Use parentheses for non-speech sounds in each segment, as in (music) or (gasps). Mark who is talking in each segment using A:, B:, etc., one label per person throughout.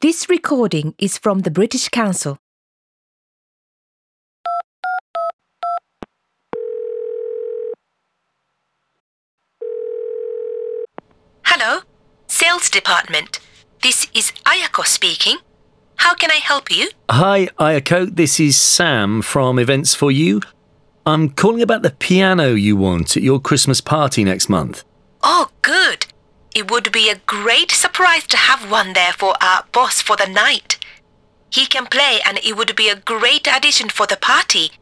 A: This recording is from the British Council.
B: Hello, sales department. This is Ayako speaking. How can I help you?
C: Hi, Ayako. This is Sam from Events for You. I'm calling about the piano you want at your Christmas party next month.
B: Oh, good. It would be a great surprise to have one there for our boss for the night. He can play and it would be a great addition for the party.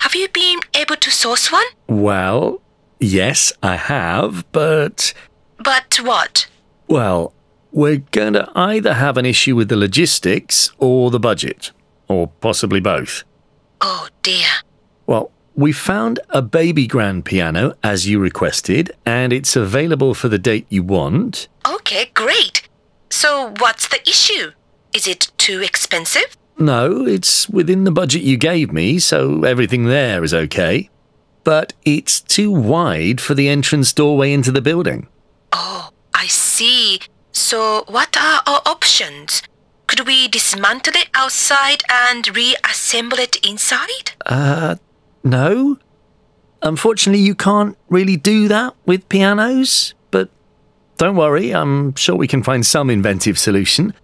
B: Have you been able to source one?
C: Well, yes, I have, but.
B: But what?
C: Well, we're going to either have an issue with the logistics or the budget, or possibly both.
B: Oh dear.
C: Well, we found a baby grand piano as you requested, and it's available for the date you want.
B: Okay, great. So what's the issue? Is it too expensive?
C: No, it's within the budget you gave me, so everything there is okay. But it's too wide for the entrance doorway into the building.
B: Oh, I see. So what are our options? Could we dismantle it outside and reassemble it inside?
C: Uh, no. Unfortunately, you can't really do that with pianos, but don't worry, I'm sure we can find some inventive solution.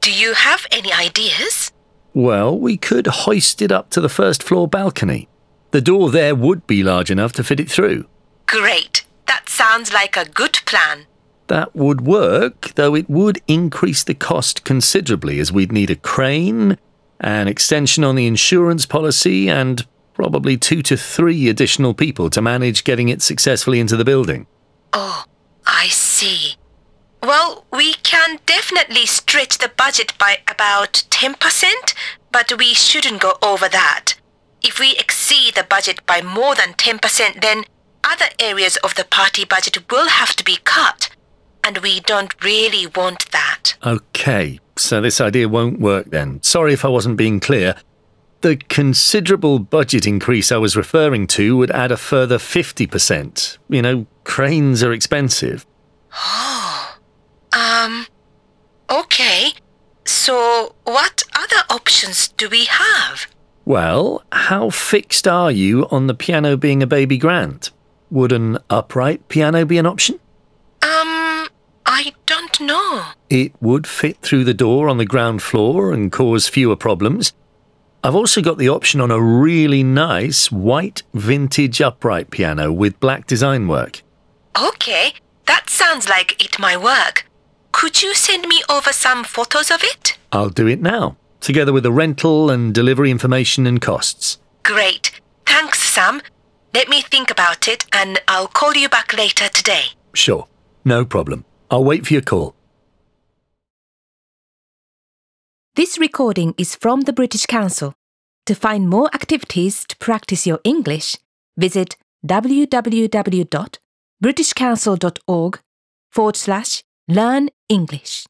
B: Do you have any ideas?
C: Well, we could hoist it up to the first floor balcony. The door there would be large enough to fit it through.
B: Great. That sounds like a good plan.
C: That would work, though it would increase the cost considerably as we'd need a crane, an extension on the insurance policy, and probably two to three additional people to manage getting it successfully into the building.
B: Oh, I see. Well, we can definitely stretch the budget by about 10%, but we shouldn't go over that. If we exceed the budget by more than 10%, then other areas of the party budget will have to be cut. And we don't really want that.
C: Okay, so this idea won't work then. Sorry if I wasn't being clear. The considerable budget increase I was referring to would add a further 50%. You know, cranes are expensive.
B: Oh, (gasps) um, okay. So, what other options do we have?
C: Well, how fixed are you on the piano being a baby grand? Would an upright piano be an option?
B: Um, I don't know.
C: It would fit through the door on the ground floor and cause fewer problems. I've also got the option on a really nice white vintage upright piano with black design work.
B: Okay, that sounds like it might work. Could you send me over some photos of it?
C: I'll do it now, together with the rental and delivery information and costs.
B: Great. Thanks, Sam. Let me think about it and I'll call you back later today.
C: Sure, no problem. I'll wait for your call.
A: This recording is from the British Council. To find more activities to practice your English, visit www.britishcouncil.org forward slash learn English.